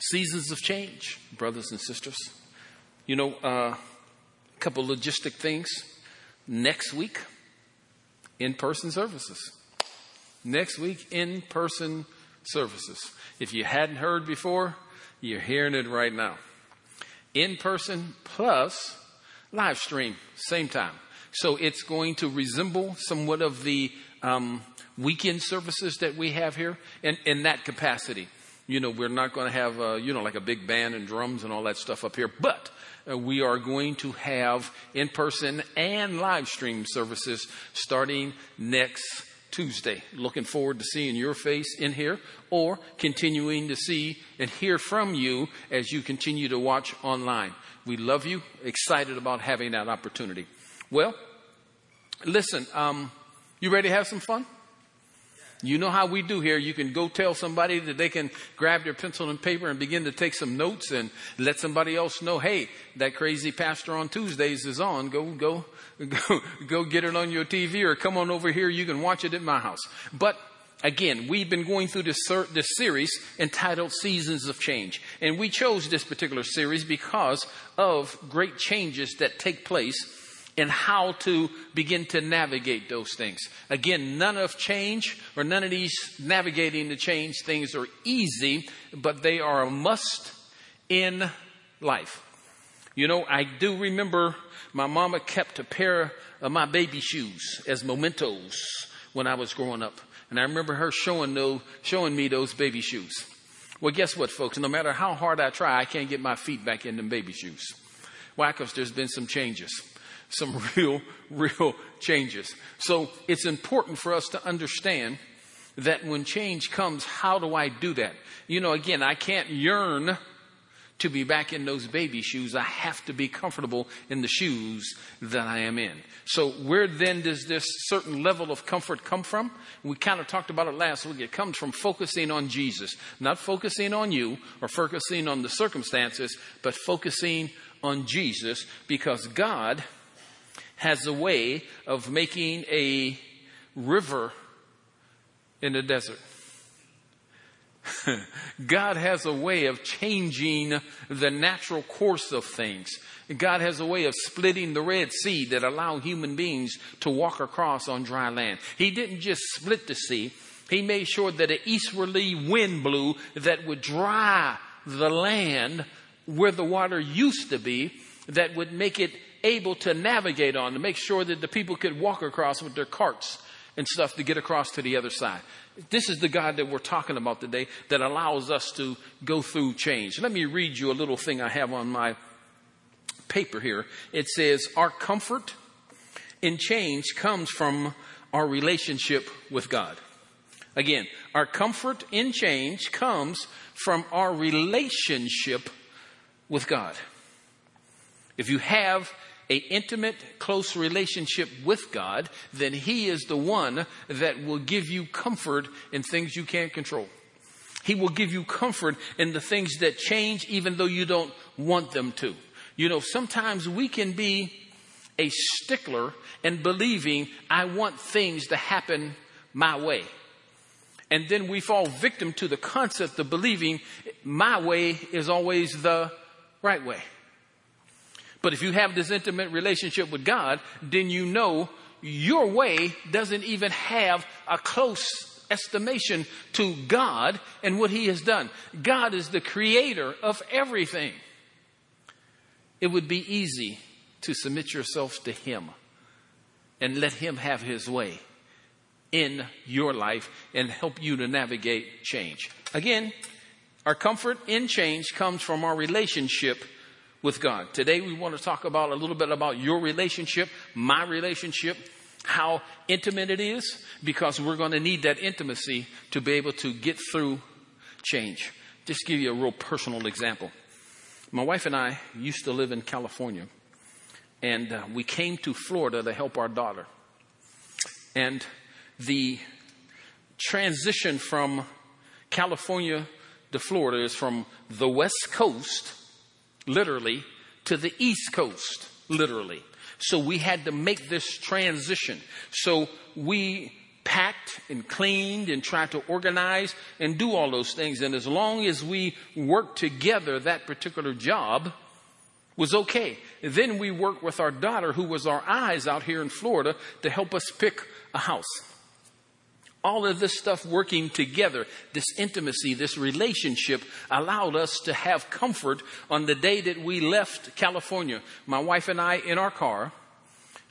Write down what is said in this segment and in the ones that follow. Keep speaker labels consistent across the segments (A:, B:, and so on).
A: Seasons of change, brothers and sisters. You know, uh, a couple logistic things. Next week, in person services. Next week, in person services. If you hadn't heard before, you're hearing it right now. In person plus live stream, same time. So it's going to resemble somewhat of the um, weekend services that we have here in, in that capacity. You know, we're not going to have, uh, you know, like a big band and drums and all that stuff up here, but uh, we are going to have in person and live stream services starting next Tuesday. Looking forward to seeing your face in here or continuing to see and hear from you as you continue to watch online. We love you, excited about having that opportunity. Well, listen, um, you ready to have some fun? You know how we do here. You can go tell somebody that they can grab their pencil and paper and begin to take some notes and let somebody else know, hey, that crazy pastor on Tuesdays is on. Go, go, go, go get it on your TV or come on over here. You can watch it at my house. But again, we've been going through this, this series entitled Seasons of Change. And we chose this particular series because of great changes that take place and how to begin to navigate those things. Again, none of change or none of these navigating the change things are easy, but they are a must in life. You know, I do remember my mama kept a pair of my baby shoes as mementos when I was growing up. And I remember her showing those, showing me those baby shoes. Well, guess what, folks? No matter how hard I try, I can't get my feet back in them baby shoes. Why? Because there's been some changes some real, real changes. So it's important for us to understand that when change comes, how do I do that? You know, again, I can't yearn to be back in those baby shoes. I have to be comfortable in the shoes that I am in. So where then does this certain level of comfort come from? We kind of talked about it last week. It comes from focusing on Jesus, not focusing on you or focusing on the circumstances, but focusing on Jesus because God has a way of making a river in the desert. God has a way of changing the natural course of things. God has a way of splitting the Red Sea that allow human beings to walk across on dry land. He didn't just split the sea. He made sure that an easterly wind blew that would dry the land where the water used to be, that would make it able to navigate on to make sure that the people could walk across with their carts and stuff to get across to the other side. This is the God that we're talking about today that allows us to go through change. Let me read you a little thing I have on my paper here. It says, Our comfort in change comes from our relationship with God. Again, our comfort in change comes from our relationship with God. If you have a intimate, close relationship with God, then He is the one that will give you comfort in things you can't control. He will give you comfort in the things that change even though you don't want them to. You know, sometimes we can be a stickler in believing I want things to happen my way. And then we fall victim to the concept of believing my way is always the right way. But if you have this intimate relationship with God, then you know your way doesn't even have a close estimation to God and what He has done. God is the creator of everything. It would be easy to submit yourself to Him and let Him have His way in your life and help you to navigate change. Again, our comfort in change comes from our relationship with God. Today we want to talk about a little bit about your relationship, my relationship, how intimate it is, because we're going to need that intimacy to be able to get through change. Just give you a real personal example. My wife and I used to live in California, and uh, we came to Florida to help our daughter. And the transition from California to Florida is from the West Coast literally, to the East Coast, literally. So we had to make this transition. So we packed and cleaned and tried to organize and do all those things. And as long as we worked together, that particular job was okay. Then we worked with our daughter, who was our eyes out here in Florida, to help us pick a house. All of this stuff working together, this intimacy, this relationship allowed us to have comfort on the day that we left California. My wife and I in our car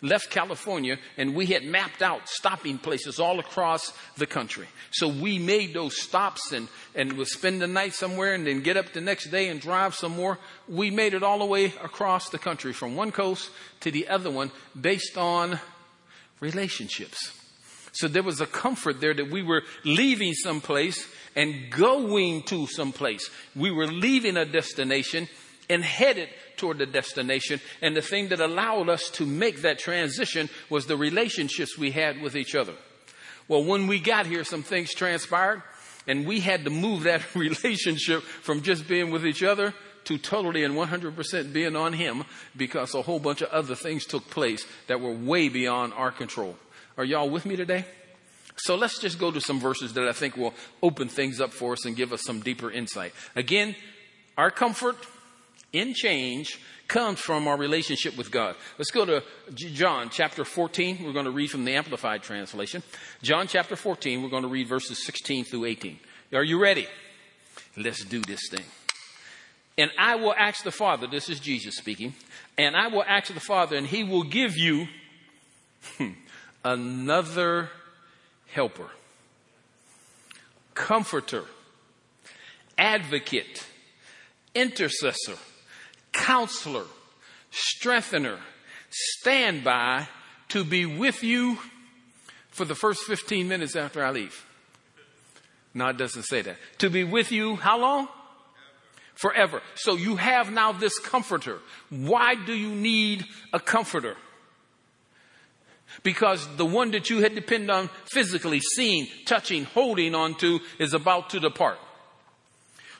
A: left California and we had mapped out stopping places all across the country. So we made those stops and, and would spend the night somewhere and then get up the next day and drive some more. We made it all the way across the country from one coast to the other one based on relationships. So there was a comfort there that we were leaving someplace and going to someplace. We were leaving a destination and headed toward the destination. And the thing that allowed us to make that transition was the relationships we had with each other. Well, when we got here, some things transpired and we had to move that relationship from just being with each other to totally and 100% being on him because a whole bunch of other things took place that were way beyond our control. Are y'all with me today? So let's just go to some verses that I think will open things up for us and give us some deeper insight. Again, our comfort in change comes from our relationship with God. Let's go to John chapter 14. We're going to read from the Amplified Translation. John chapter 14, we're going to read verses 16 through 18. Are you ready? Let's do this thing. And I will ask the Father, this is Jesus speaking, and I will ask the Father, and he will give you hmm, another helper, comforter, advocate, intercessor, counselor, strengthener, standby to be with you for the first 15 minutes after I leave. No, it doesn't say that. To be with you, how long? Forever. So you have now this comforter. Why do you need a comforter? Because the one that you had depended on physically, seeing, touching, holding onto is about to depart.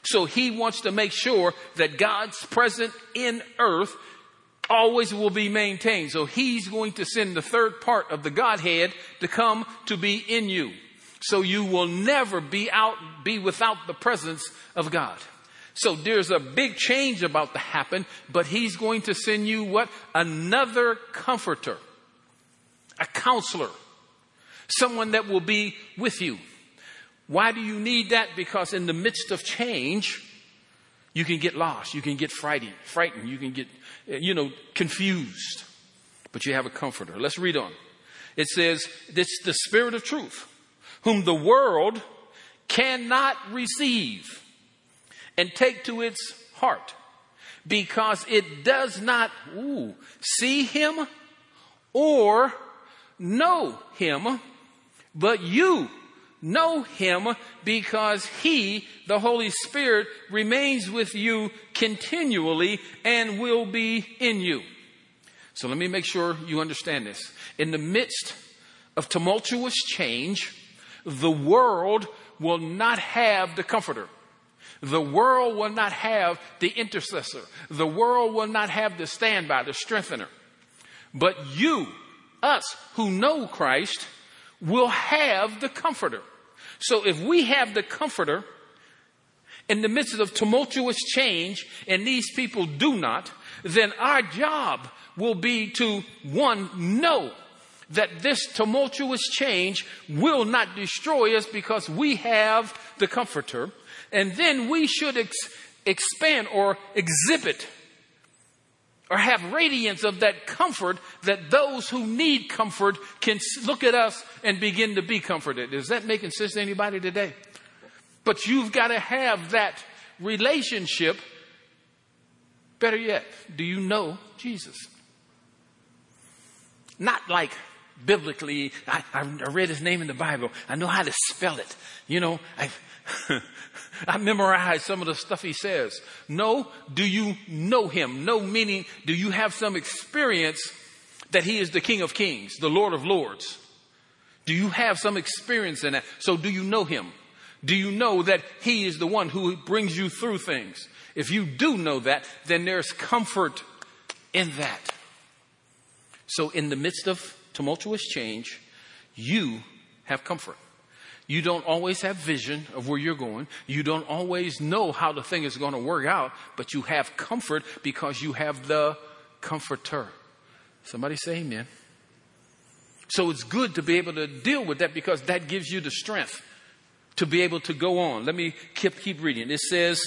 A: So he wants to make sure that God's presence in earth always will be maintained. So he's going to send the third part of the Godhead to come to be in you. So you will never be out, be without the presence of God. So there's a big change about to happen, but he's going to send you what? Another comforter a counselor, someone that will be with you. Why do you need that? Because in the midst of change, you can get lost, you can get frightened, frightened, you can get, eh, you know, confused. But you have a comforter. Let's read on. It says, it's the spirit of truth, whom the world cannot receive and take to its heart because it does not ooh, see him or know him, but you know him because he, the Holy Spirit, remains with you continually and will be in you. So let me make sure you understand this. In the midst of tumultuous change, the world will not have the comforter. The world will not have the intercessor. The world will not have the standby, the strengthener. But you, us who know Christ will have the comforter. So if we have the comforter in the midst of tumultuous change and these people do not, then our job will be to one, know that this tumultuous change will not destroy us because we have the comforter. And then we should ex- expand or exhibit or have radiance of that comfort that those who need comfort can look at us and begin to be comforted. Is that making sense to anybody today? But you've got to have that relationship. Better yet, do you know Jesus? Not like biblically, I, I read his name in the Bible. I know how to spell it. You know, I, I memorized some of the stuff he says. No, do you know him? No, meaning, do you have some experience that he is the King of Kings, the Lord of Lords? Do you have some experience in that? So do you know him? Do you know that he is the one who brings you through things? If you do know that, then there's comfort in that. So in the midst of tumultuous change, you have comfort. You don't always have vision of where you're going. You don't always know how the thing is going to work out, but you have comfort because you have the comforter. Somebody say amen. So it's good to be able to deal with that because that gives you the strength to be able to go on. Let me keep, keep reading. It says,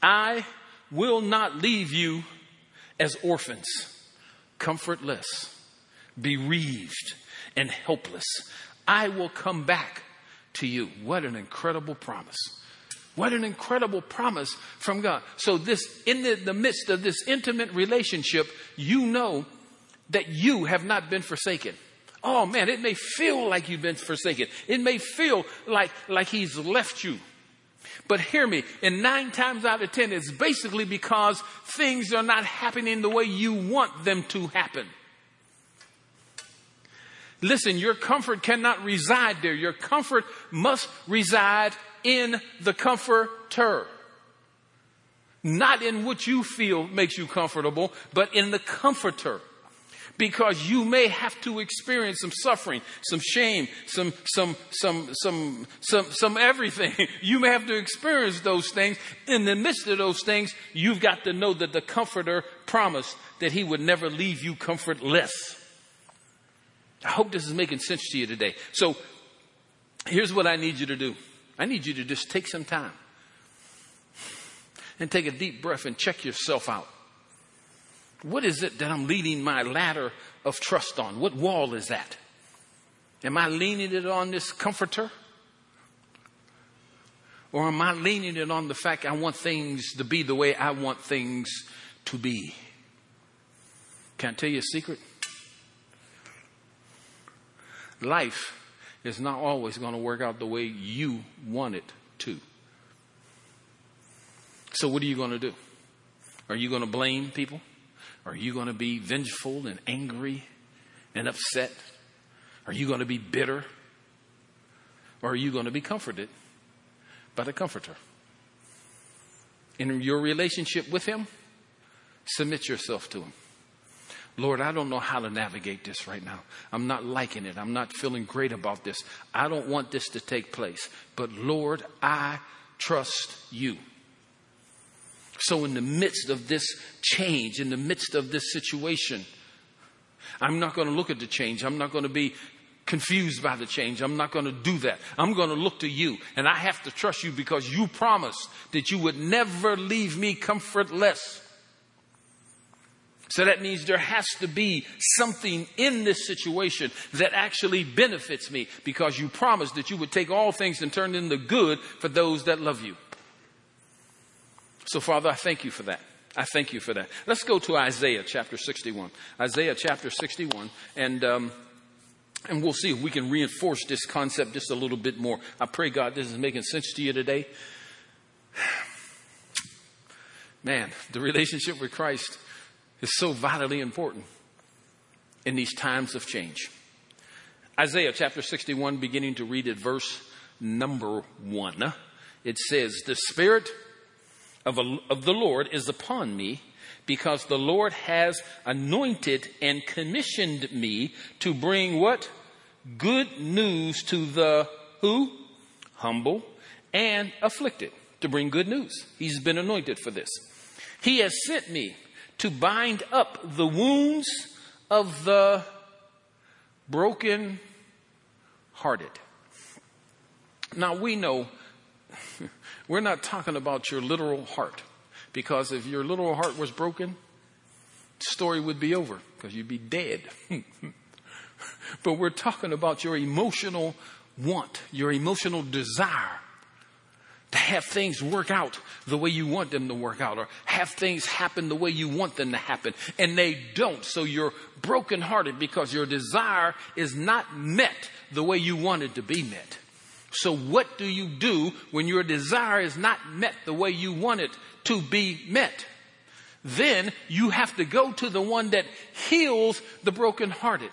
A: I will not leave you as orphans, comfortless, bereaved, and helpless. I will come back to you. What an incredible promise. What an incredible promise from God. So this, in the, the midst of this intimate relationship, you know that you have not been forsaken. Oh man, it may feel like you've been forsaken. It may feel like, like he's left you. But hear me, and nine times out of ten, it's basically because things are not happening the way you want them to happen. Listen, your comfort cannot reside there. Your comfort must reside in the comforter. Not in what you feel makes you comfortable, but in the comforter because you may have to experience some suffering, some shame, some, some, some, some, some, some everything. You may have to experience those things. In the midst of those things, you've got to know that the comforter promised that he would never leave you comfortless. I hope this is making sense to you today. So here's what I need you to do. I need you to just take some time and take a deep breath and check yourself out. What is it that I'm leaning my ladder of trust on? What wall is that? Am I leaning it on this comforter? Or am I leaning it on the fact I want things to be the way I want things to be? Can I tell you a secret? Life is not always going to work out the way you want it to. So, what are you going to do? Are you going to blame people? Are you going to be vengeful and angry and upset? Are you going to be bitter? Or are you going to be comforted by the Comforter? In your relationship with Him, submit yourself to Him. Lord, I don't know how to navigate this right now. I'm not liking it. I'm not feeling great about this. I don't want this to take place. But Lord, I trust you. So, in the midst of this change, in the midst of this situation, I'm not going to look at the change. I'm not going to be confused by the change. I'm not going to do that. I'm going to look to you. And I have to trust you because you promised that you would never leave me comfortless. So that means there has to be something in this situation that actually benefits me because you promised that you would take all things and turn them into good for those that love you. So, Father, I thank you for that. I thank you for that. Let's go to Isaiah chapter 61. Isaiah chapter 61, and, um, and we'll see if we can reinforce this concept just a little bit more. I pray, God, this is making sense to you today. Man, the relationship with Christ is so vitally important in these times of change. Isaiah chapter 61, beginning to read at verse number one, it says, The Spirit of, a, of the Lord is upon me because the Lord has anointed and commissioned me to bring what? Good news to the who? Humble and afflicted. To bring good news. He's been anointed for this. He has sent me to bind up the wounds of the broken hearted. Now we know we're not talking about your literal heart. Because if your literal heart was broken, story would be over because you'd be dead. but we're talking about your emotional want, your emotional desire to have things work out the way you want them to work out or have things happen the way you want them to happen. And they don't. So you're brokenhearted because your desire is not met the way you want it to be met. So, what do you do when your desire is not met the way you want it to be met? Then you have to go to the one that heals the brokenhearted.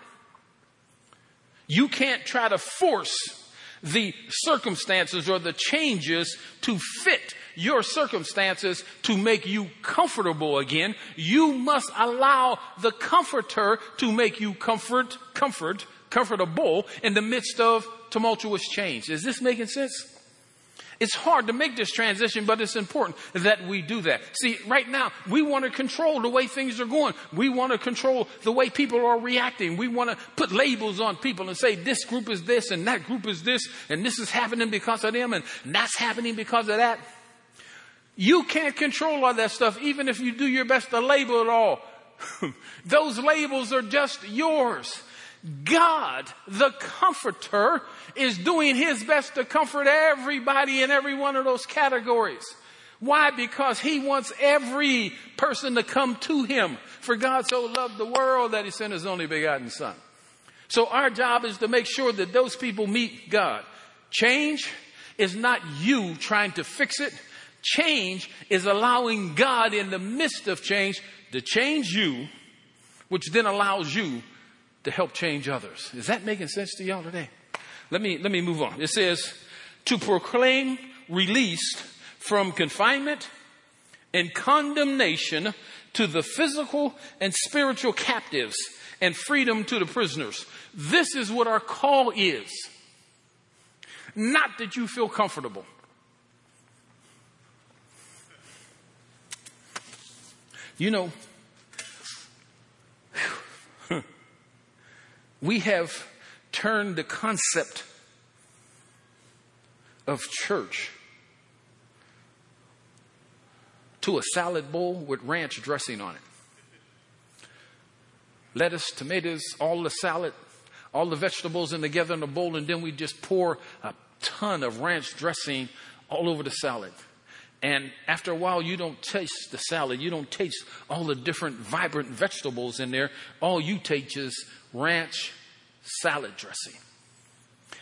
A: You can't try to force the circumstances or the changes to fit your circumstances to make you comfortable again. You must allow the comforter to make you comfort, comfort comfortable in the midst of tumultuous change. Is this making sense? It's hard to make this transition, but it's important that we do that. See, right now, we want to control the way things are going. We want to control the way people are reacting. We want to put labels on people and say this group is this and that group is this and this is happening because of them and that's happening because of that. You can't control all that stuff, even if you do your best to label it all. Those labels are just yours. God, the comforter, is doing his best to comfort everybody in every one of those categories. Why? Because he wants every person to come to him. For God so loved the world that he sent his only begotten son. So our job is to make sure that those people meet God. Change is not you trying to fix it. Change is allowing God in the midst of change to change you, which then allows you to help change others. Is that making sense to y'all today? Let me, let me move on. It says, to proclaim released from confinement and condemnation to the physical and spiritual captives and freedom to the prisoners. This is what our call is. Not that you feel comfortable. You know, we have turned the concept of church to a salad bowl with ranch dressing on it. Lettuce, tomatoes, all the salad, all the vegetables in together in a bowl, and then we just pour a ton of ranch dressing all over the salad. And after a while, you don't taste the salad. You don't taste all the different vibrant vegetables in there. All you taste is ranch salad dressing.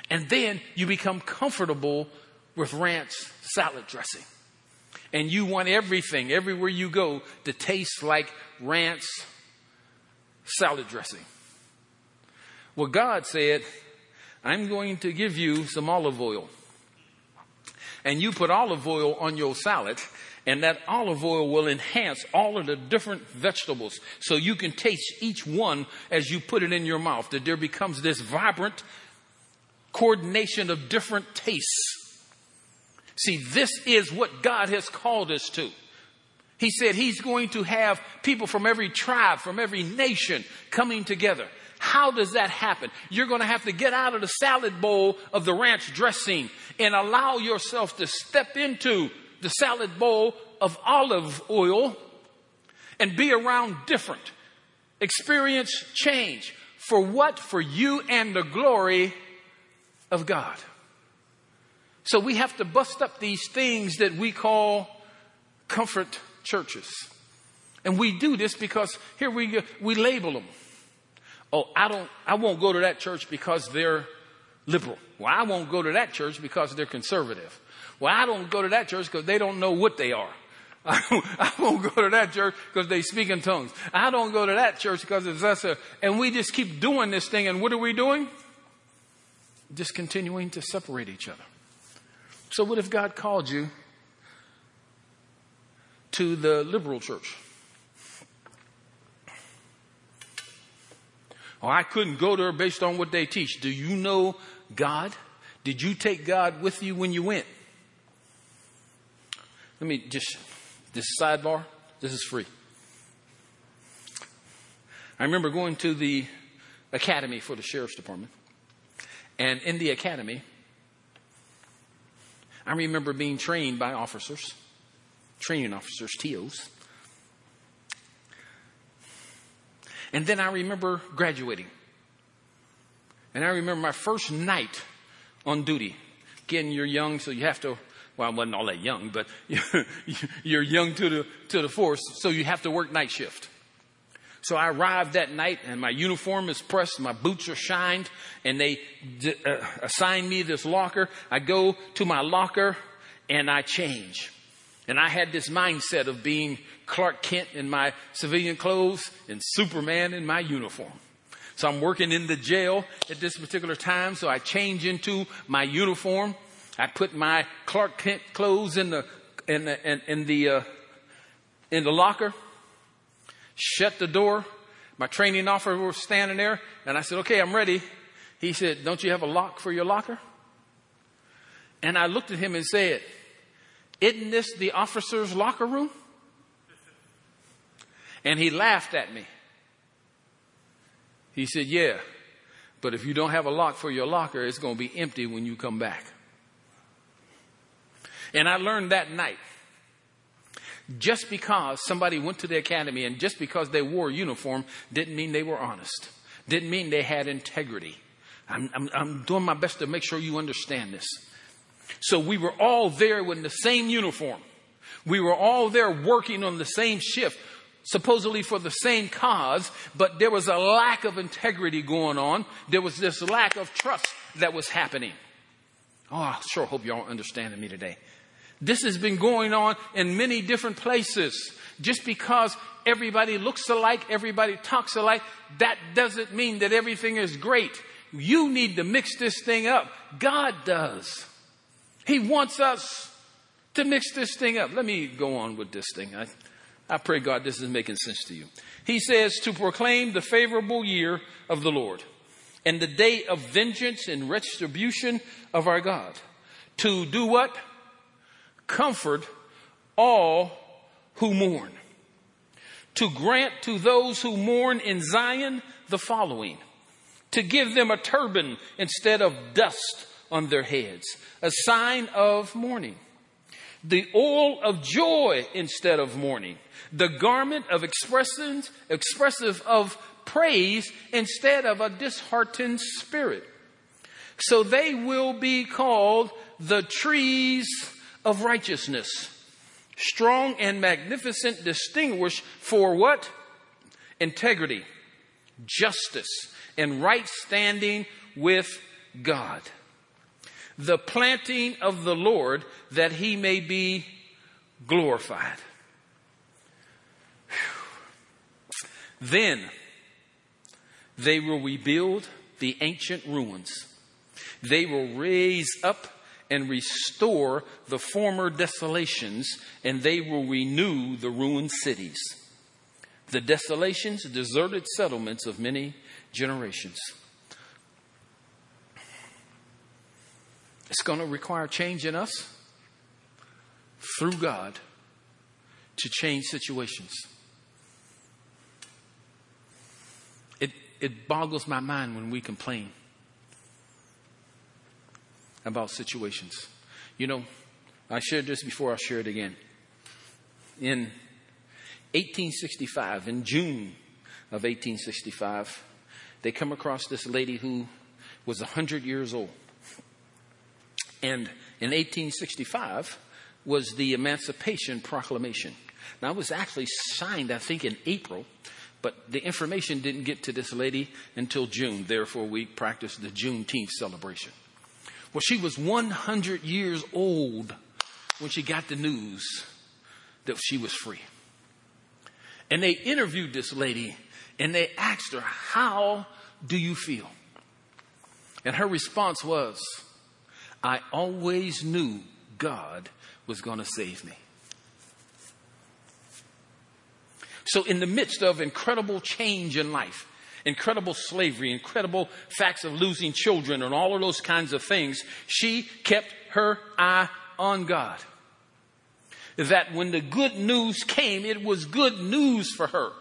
A: And then you become comfortable with ranch salad dressing. And you want everything, everywhere you go, to taste like ranch salad dressing. Well, God said, I'm going to give you some olive oil. And you put olive oil on your salad, and that olive oil will enhance all of the different vegetables so you can taste each one as you put it in your mouth, that there becomes this vibrant coordination of different tastes. See, this is what God has called us to. He said He's going to have people from every tribe, from every nation coming together. How does that happen? You're going to have to get out of the salad bowl of the ranch dressing and allow yourself to step into the salad bowl of olive oil and be around different. Experience change. For what? For you and the glory of God. So we have to bust up these things that we call comfort churches. And we do this because here we, we label them. Oh, I don't, I won't go to that church because they're liberal. Well, I won't go to that church because they're conservative. Well, I don't go to that church because they don't know what they are. I won't go to that church because they speak in tongues. I don't go to that church because it's us. Uh, and we just keep doing this thing. And what are we doing? Just continuing to separate each other. So, what if God called you to the liberal church? Oh, I couldn't go there based on what they teach. Do you know God? Did you take God with you when you went? Let me just, this sidebar, this is free. I remember going to the academy for the sheriff's department. And in the academy, I remember being trained by officers, training officers, TOs. And then I remember graduating. And I remember my first night on duty. Again, you're young, so you have to well, I wasn't all that young, but you're young to the, to the force, so you have to work night shift. So I arrived that night and my uniform is pressed, my boots are shined, and they uh, assign me this locker. I go to my locker and I change. And I had this mindset of being Clark Kent in my civilian clothes and Superman in my uniform. So I'm working in the jail at this particular time, so I change into my uniform I put my Clark Kent clothes in the in the in, in the uh, in the locker, shut the door. My training officer was standing there, and I said, "Okay, I'm ready." He said, Don't you have a lock for your locker? And I looked at him and said, Isn't this the officer's locker room? And he laughed at me. He said, Yeah, but if you don't have a lock for your locker, it's going to be empty when you come back. And I learned that night. Just because somebody went to the academy and just because they wore a uniform didn't mean they were honest, didn't mean they had integrity. I'm, I'm, I'm doing my best to make sure you understand this. So we were all there in the same uniform. We were all there working on the same shift, supposedly for the same cause, but there was a lack of integrity going on. There was this lack of trust that was happening. Oh, I sure hope y'all understanding me today. This has been going on in many different places. Just because everybody looks alike, everybody talks alike, that doesn't mean that everything is great. You need to mix this thing up. God does. He wants us to mix this thing up. Let me go on with this thing. I, I pray, God, this is making sense to you. He says, to proclaim the favorable year of the Lord and the day of vengeance and retribution of our God. To do what? Comfort all who mourn. To grant to those who mourn in Zion the following. To give them a turban instead of dust on their heads, a sign of mourning. The oil of joy instead of mourning. The garment of expressions, expressive of praise instead of a disheartened spirit. So they will be called the trees of righteousness. Strong and magnificent, distinguished for what? Integrity, justice, and right standing with God the planting of the Lord that he may be glorified. Then they will rebuild the ancient ruins. They will raise up and restore the former desolations, and they will renew the ruined cities. The desolations, deserted settlements of many generations. It's going to require change in us through God to change situations. It, it boggles my mind when we complain about situations. You know, I shared this before, I'll share it again. In 1865, in June of 1865, they come across this lady who was 100 years old. And in 1865 was the Emancipation Proclamation. Now, it was actually signed, I think, in April, but the information didn't get to this lady until June. Therefore, we practiced the Juneteenth celebration. Well, she was 100 years old when she got the news that she was free. And they interviewed this lady and they asked her, How do you feel? And her response was, I always knew God was going to save me. So, in the midst of incredible change in life, incredible slavery, incredible facts of losing children, and all of those kinds of things, she kept her eye on God. That when the good news came, it was good news for her.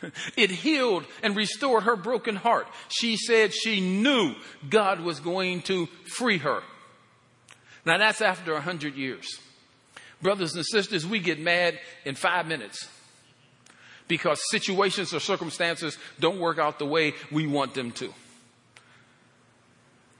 A: It healed and restored her broken heart. She said she knew God was going to free her. Now that's after a hundred years. Brothers and sisters, we get mad in five minutes because situations or circumstances don't work out the way we want them to.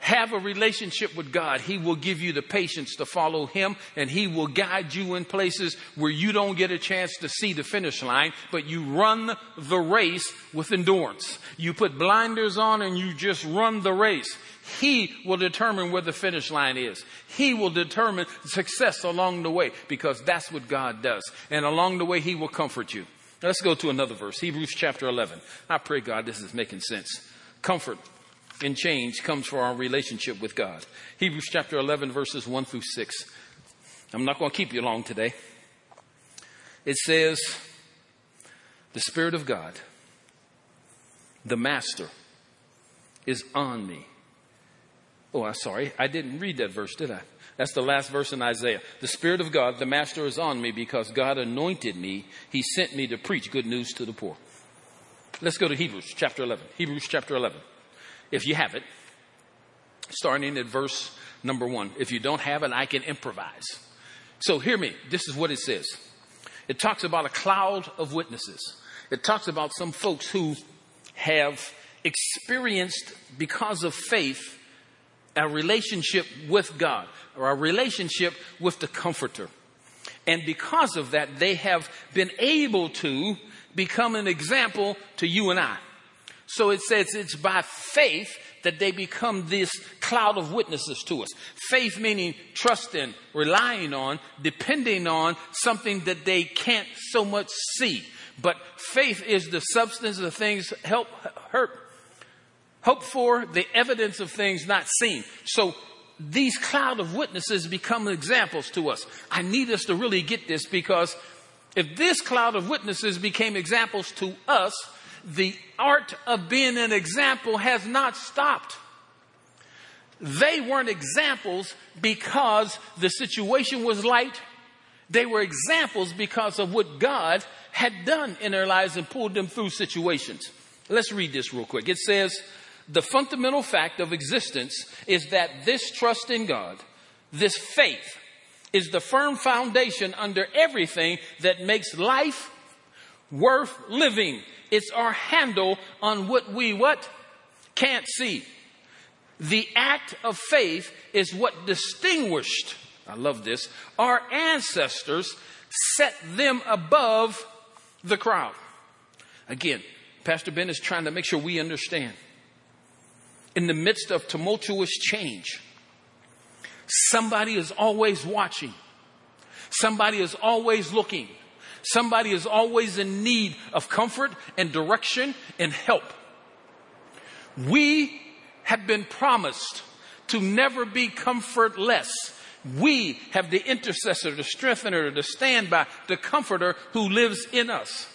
A: Have a relationship with God. He will give you the patience to follow Him and He will guide you in places where you don't get a chance to see the finish line, but you run the race with endurance. You put blinders on and you just run the race. He will determine where the finish line is. He will determine success along the way because that's what God does. And along the way, He will comfort you. Let's go to another verse, Hebrews chapter 11. I pray God this is making sense. Comfort and change comes from our relationship with God. Hebrews chapter 11, verses 1 through 6. I'm not going to keep you long today. It says, The Spirit of God, the Master, is on me. Oh, I'm sorry. I didn't read that verse, did I? That's the last verse in Isaiah. The Spirit of God, the Master, is on me because God anointed me. He sent me to preach good news to the poor. Let's go to Hebrews chapter 11. Hebrews chapter 11. If you have it, starting at verse number one. If you don't have it, I can improvise. So hear me. This is what it says. It talks about a cloud of witnesses. It talks about some folks who have experienced, because of faith, a relationship with God or a relationship with the Comforter. And because of that, they have been able to become an example to you and I. So it says it's by faith that they become this cloud of witnesses to us. Faith meaning trusting, relying on, depending on something that they can't so much see. But faith is the substance of things help hurt hope for the evidence of things not seen. So these cloud of witnesses become examples to us. I need us to really get this because if this cloud of witnesses became examples to us, the art of being an example has not stopped. They weren't examples because the situation was light. They were examples because of what God had done in their lives and pulled them through situations. Let's read this real quick. It says, the fundamental fact of existence is that this trust in God, this faith, is the firm foundation under everything that makes life worth living. It's our handle on what we what? Can't see. The act of faith is what distinguished, I love this, our ancestors set them above the crowd. Again, Pastor Ben is trying to make sure we understand in the midst of tumultuous change. Somebody is always watching. Somebody is always looking. Somebody is always in need of comfort and direction and help. We have been promised to never be comfortless. We have the intercessor, the strengthener, the standby, the comforter who lives in us.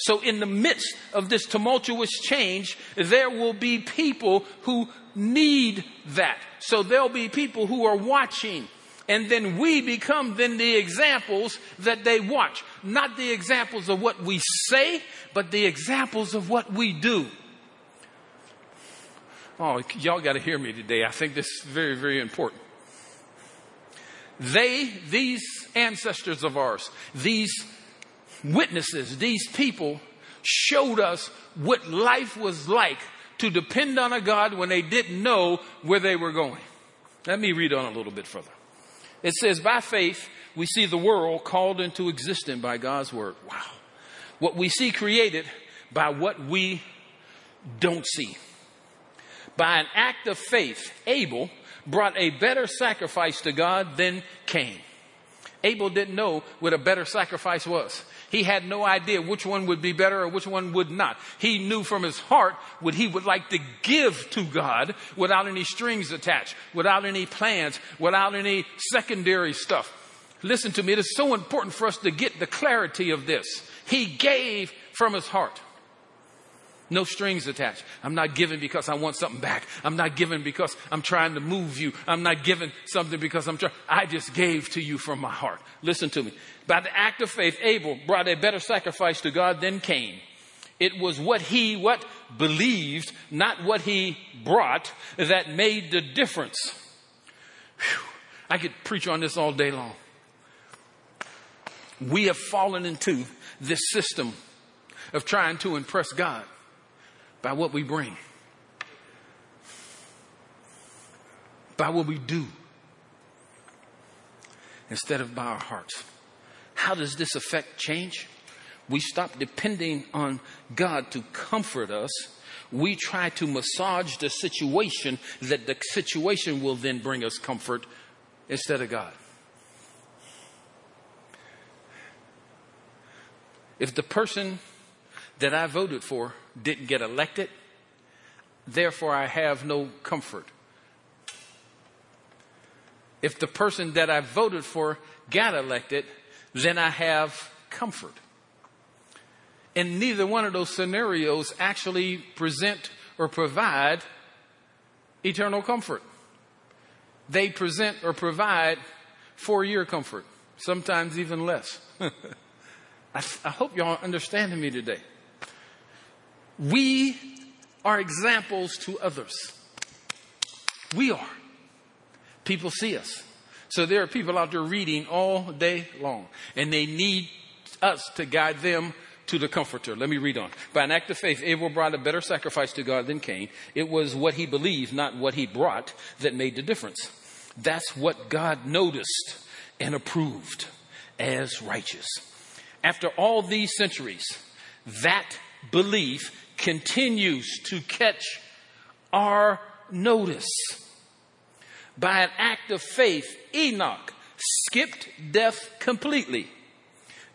A: So in the midst of this tumultuous change, there will be people who need that. So there'll be people who are watching. And then we become then the examples that they watch. Not the examples of what we say, but the examples of what we do. Oh, y'all got to hear me today. I think this is very, very important. They, these ancestors of ours, these witnesses, these people showed us what life was like to depend on a God when they didn't know where they were going. Let me read on a little bit further. It says, by faith, we see the world called into existence by God's word. Wow. What we see created by what we don't see. By an act of faith, Abel brought a better sacrifice to God than Cain. Abel didn't know what a better sacrifice was. He had no idea which one would be better or which one would not. He knew from his heart what he would like to give to God without any strings attached, without any plans, without any secondary stuff. Listen to me. It is so important for us to get the clarity of this. He gave from his heart. No strings attached. I'm not giving because I want something back. I'm not giving because I'm trying to move you. I'm not giving something because I'm trying. I just gave to you from my heart. Listen to me. By the act of faith, Abel brought a better sacrifice to God than Cain. It was what he, what believed, not what he brought that made the difference. Whew. I could preach on this all day long. We have fallen into this system of trying to impress God by what we bring, by what we do, instead of by our hearts. How does this affect change? We stop depending on God to comfort us. We try to massage the situation that the situation will then bring us comfort instead of God. If the person that I voted for didn't get elected, therefore I have no comfort. If the person that I voted for got elected, then I have comfort. And neither one of those scenarios actually present or provide eternal comfort. They present or provide four year comfort, sometimes even less. I, I hope y'all are understanding me today. We are examples to others. We are. People see us. So there are people out there reading all day long, and they need us to guide them to the comforter. Let me read on. By an act of faith, Abel brought a better sacrifice to God than Cain. It was what he believed, not what he brought, that made the difference. That's what God noticed and approved as righteous. After all these centuries, that belief continues to catch our notice. By an act of faith, Enoch skipped death completely.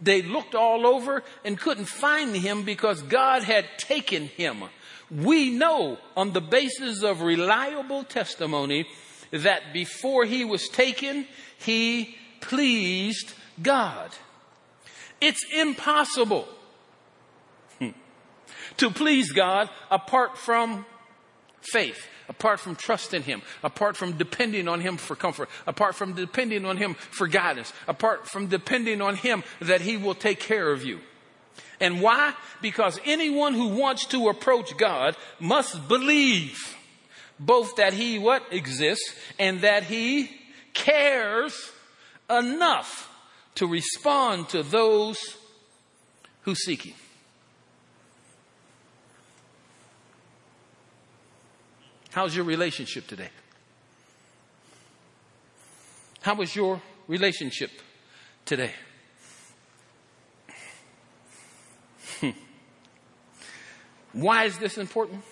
A: They looked all over and couldn't find him because God had taken him. We know on the basis of reliable testimony that before he was taken, he pleased God. It's impossible hmm, to please God apart from faith, apart from trust in Him, apart from depending on Him for comfort, apart from depending on Him for guidance, apart from depending on Him that He will take care of you. And why? Because anyone who wants to approach God must believe both that He what exists and that He cares enough to respond to those who seek Him. How's your relationship today? How was your relationship today? Hmm. Why is this important?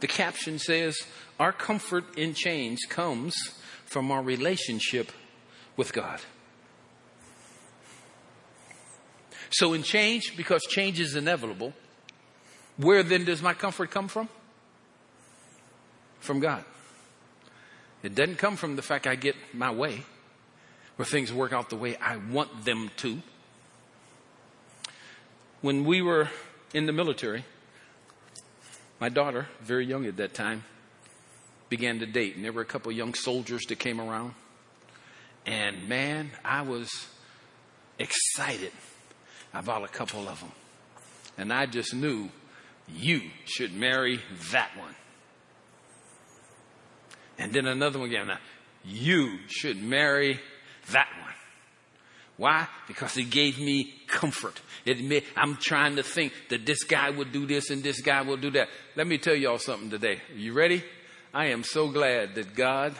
A: The caption says, Our comfort in change comes from our relationship with God. So, in change, because change is inevitable, where then does my comfort come from? From God. It doesn't come from the fact I get my way, or things work out the way I want them to. When we were in the military, my daughter, very young at that time, began to date, and there were a couple young soldiers that came around. And man, I was excited about a couple of them. And I just knew you should marry that one. And then another one again. You should marry that one. Why? Because it gave me comfort. It I'm trying to think that this guy would do this and this guy will do that. Let me tell y'all something today. Are you ready? I am so glad that God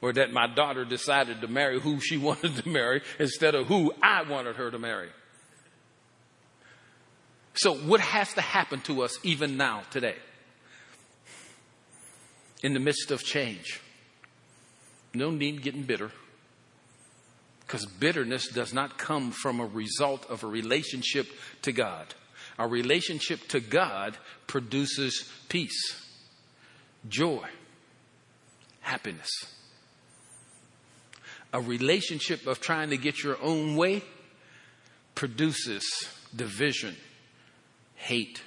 A: or that my daughter decided to marry who she wanted to marry instead of who I wanted her to marry. So what has to happen to us even now today? In the midst of change. No need getting bitter. Because bitterness does not come from a result of a relationship to God. Our relationship to God produces peace, joy, happiness. A relationship of trying to get your own way produces division, hate,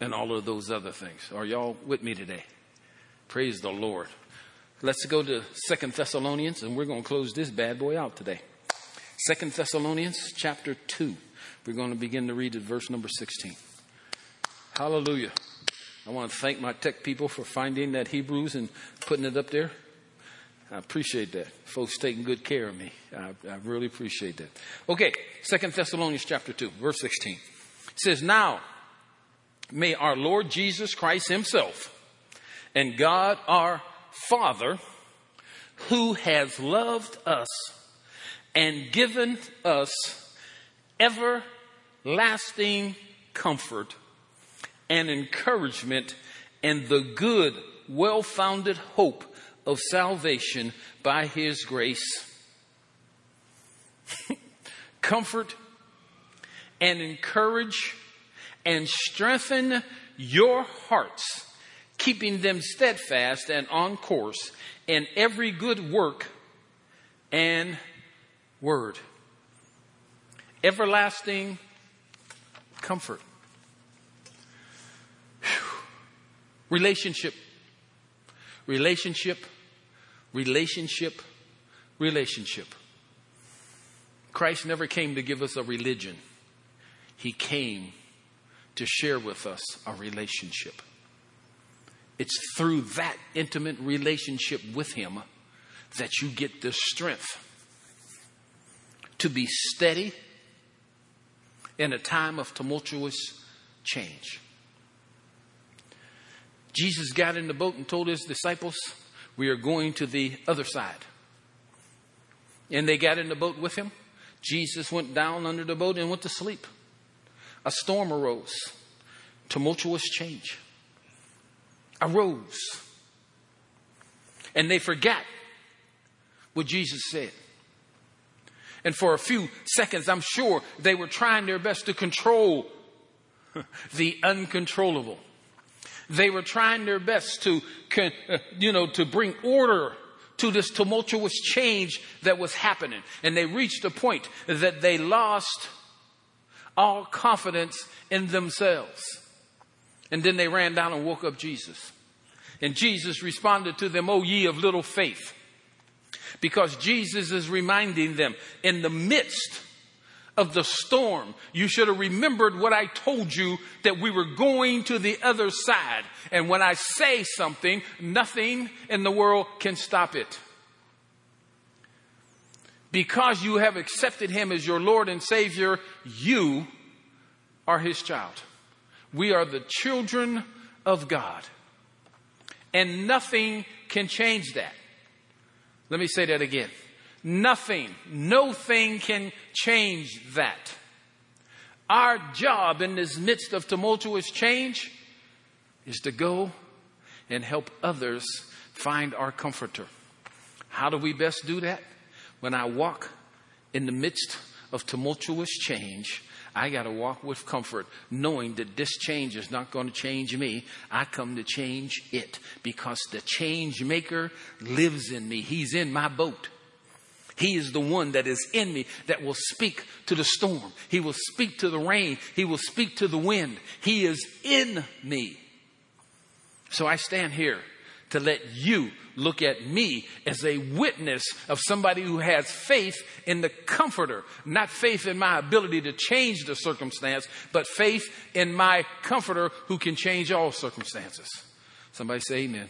A: and all of those other things. Are y'all with me today? Praise the Lord. Let's go to Second Thessalonians, and we're going to close this bad boy out today. Second Thessalonians chapter 2. We're going to begin to read at verse number 16. Hallelujah. I want to thank my tech people for finding that Hebrews and putting it up there. I appreciate that. Folks taking good care of me. I, I really appreciate that. Okay, Second Thessalonians chapter 2, verse 16. It says, Now may our Lord Jesus Christ himself and God our Father, who has loved us and given us everlasting comfort and encouragement and the good, well founded hope of salvation by His grace. comfort and encourage and strengthen your hearts keeping them steadfast and on course in every good work and word. Everlasting comfort. Whew. Relationship. Relationship. Relationship. Relationship. Christ never came to give us a religion. He came to share with us a relationship. It's through that intimate relationship with Him that you get the strength to be steady in a time of tumultuous change. Jesus got in the boat and told his disciples, We are going to the other side. And they got in the boat with him. Jesus went down under the boat and went to sleep. A storm arose, tumultuous change arose. And they forgot what Jesus said. And for a few seconds, I'm sure they were trying their best to control the uncontrollable. They were trying their best to, uh, you know, to bring order to this tumultuous change that was happening. And they reached a point that they lost all confidence in themselves. And then they ran down and woke up Jesus. And Jesus responded to them, O ye of little faith. Because Jesus is reminding them in the midst of the storm, you should have remembered what I told you that we were going to the other side. And when I say something, nothing in the world can stop it. Because you have accepted him as your Lord and Savior, you are his child. We are the children of God. And nothing can change that. Let me say that again. Nothing, no thing can change that. Our job in this midst of tumultuous change is to go and help others find our comforter. How do we best do that? When I walk in the midst of tumultuous change, I got to walk with comfort, knowing that this change is not going to change me. I come to change it because the change maker lives in me. He's in my boat. He is the one that is in me that will speak to the storm. He will speak to the rain. He will speak to the wind. He is in me. So I stand here to let you look at me as a witness of somebody who has faith in the comforter, not faith in my ability to change the circumstance, but faith in my comforter who can change all circumstances. Somebody say amen.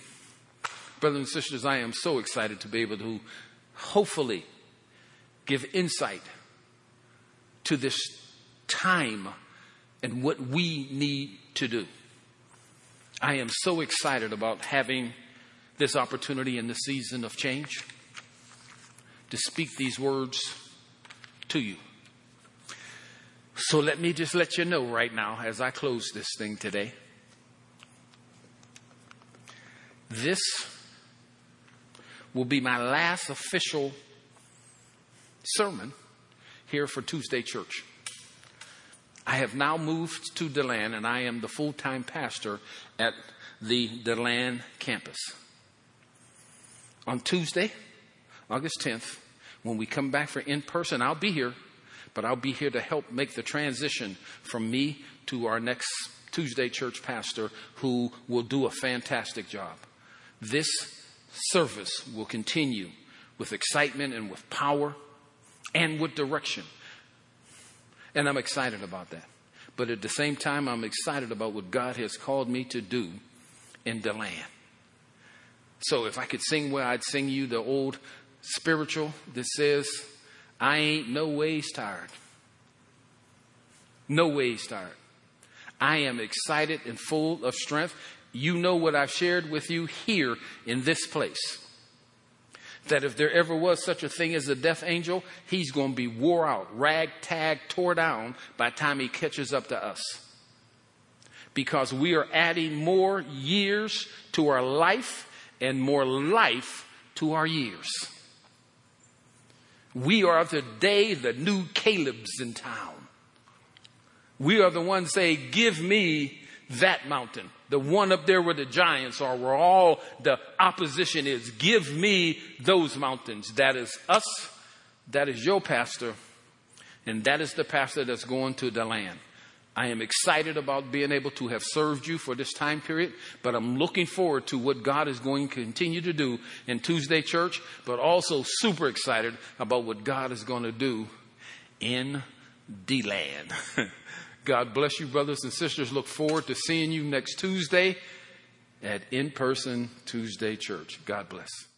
A: Brothers and sisters, I am so excited to be able to hopefully give insight to this time and what we need to do. I am so excited about having this opportunity in the season of change to speak these words to you. So let me just let you know right now as I close this thing today. This will be my last official sermon here for Tuesday Church. I have now moved to DeLand and I am the full time pastor at the DeLand campus on Tuesday, August 10th, when we come back for in person, I'll be here, but I'll be here to help make the transition from me to our next Tuesday church pastor who will do a fantastic job. This service will continue with excitement and with power and with direction. And I'm excited about that. But at the same time, I'm excited about what God has called me to do in DeLand. So if I could sing where I'd sing you the old spiritual that says, I ain't no ways tired. No ways tired. I am excited and full of strength. You know what I've shared with you here in this place. That if there ever was such a thing as a death angel, he's going to be wore out, ragtag, tore down by the time he catches up to us. Because we are adding more years to our life and more life to our years. We are today the new Caleb's in town. We are the ones say, give me that mountain. The one up there where the giants are, where all the opposition is. Give me those mountains. That is us. That is your pastor. And that is the pastor that's going to DeLand. I am excited about being able to have served you for this time period, but I'm looking forward to what God is going to continue to do in Tuesday Church, but also super excited about what God is going to do in DeLand. God bless you, brothers and sisters. Look forward to seeing you next Tuesday at In Person Tuesday Church. God bless.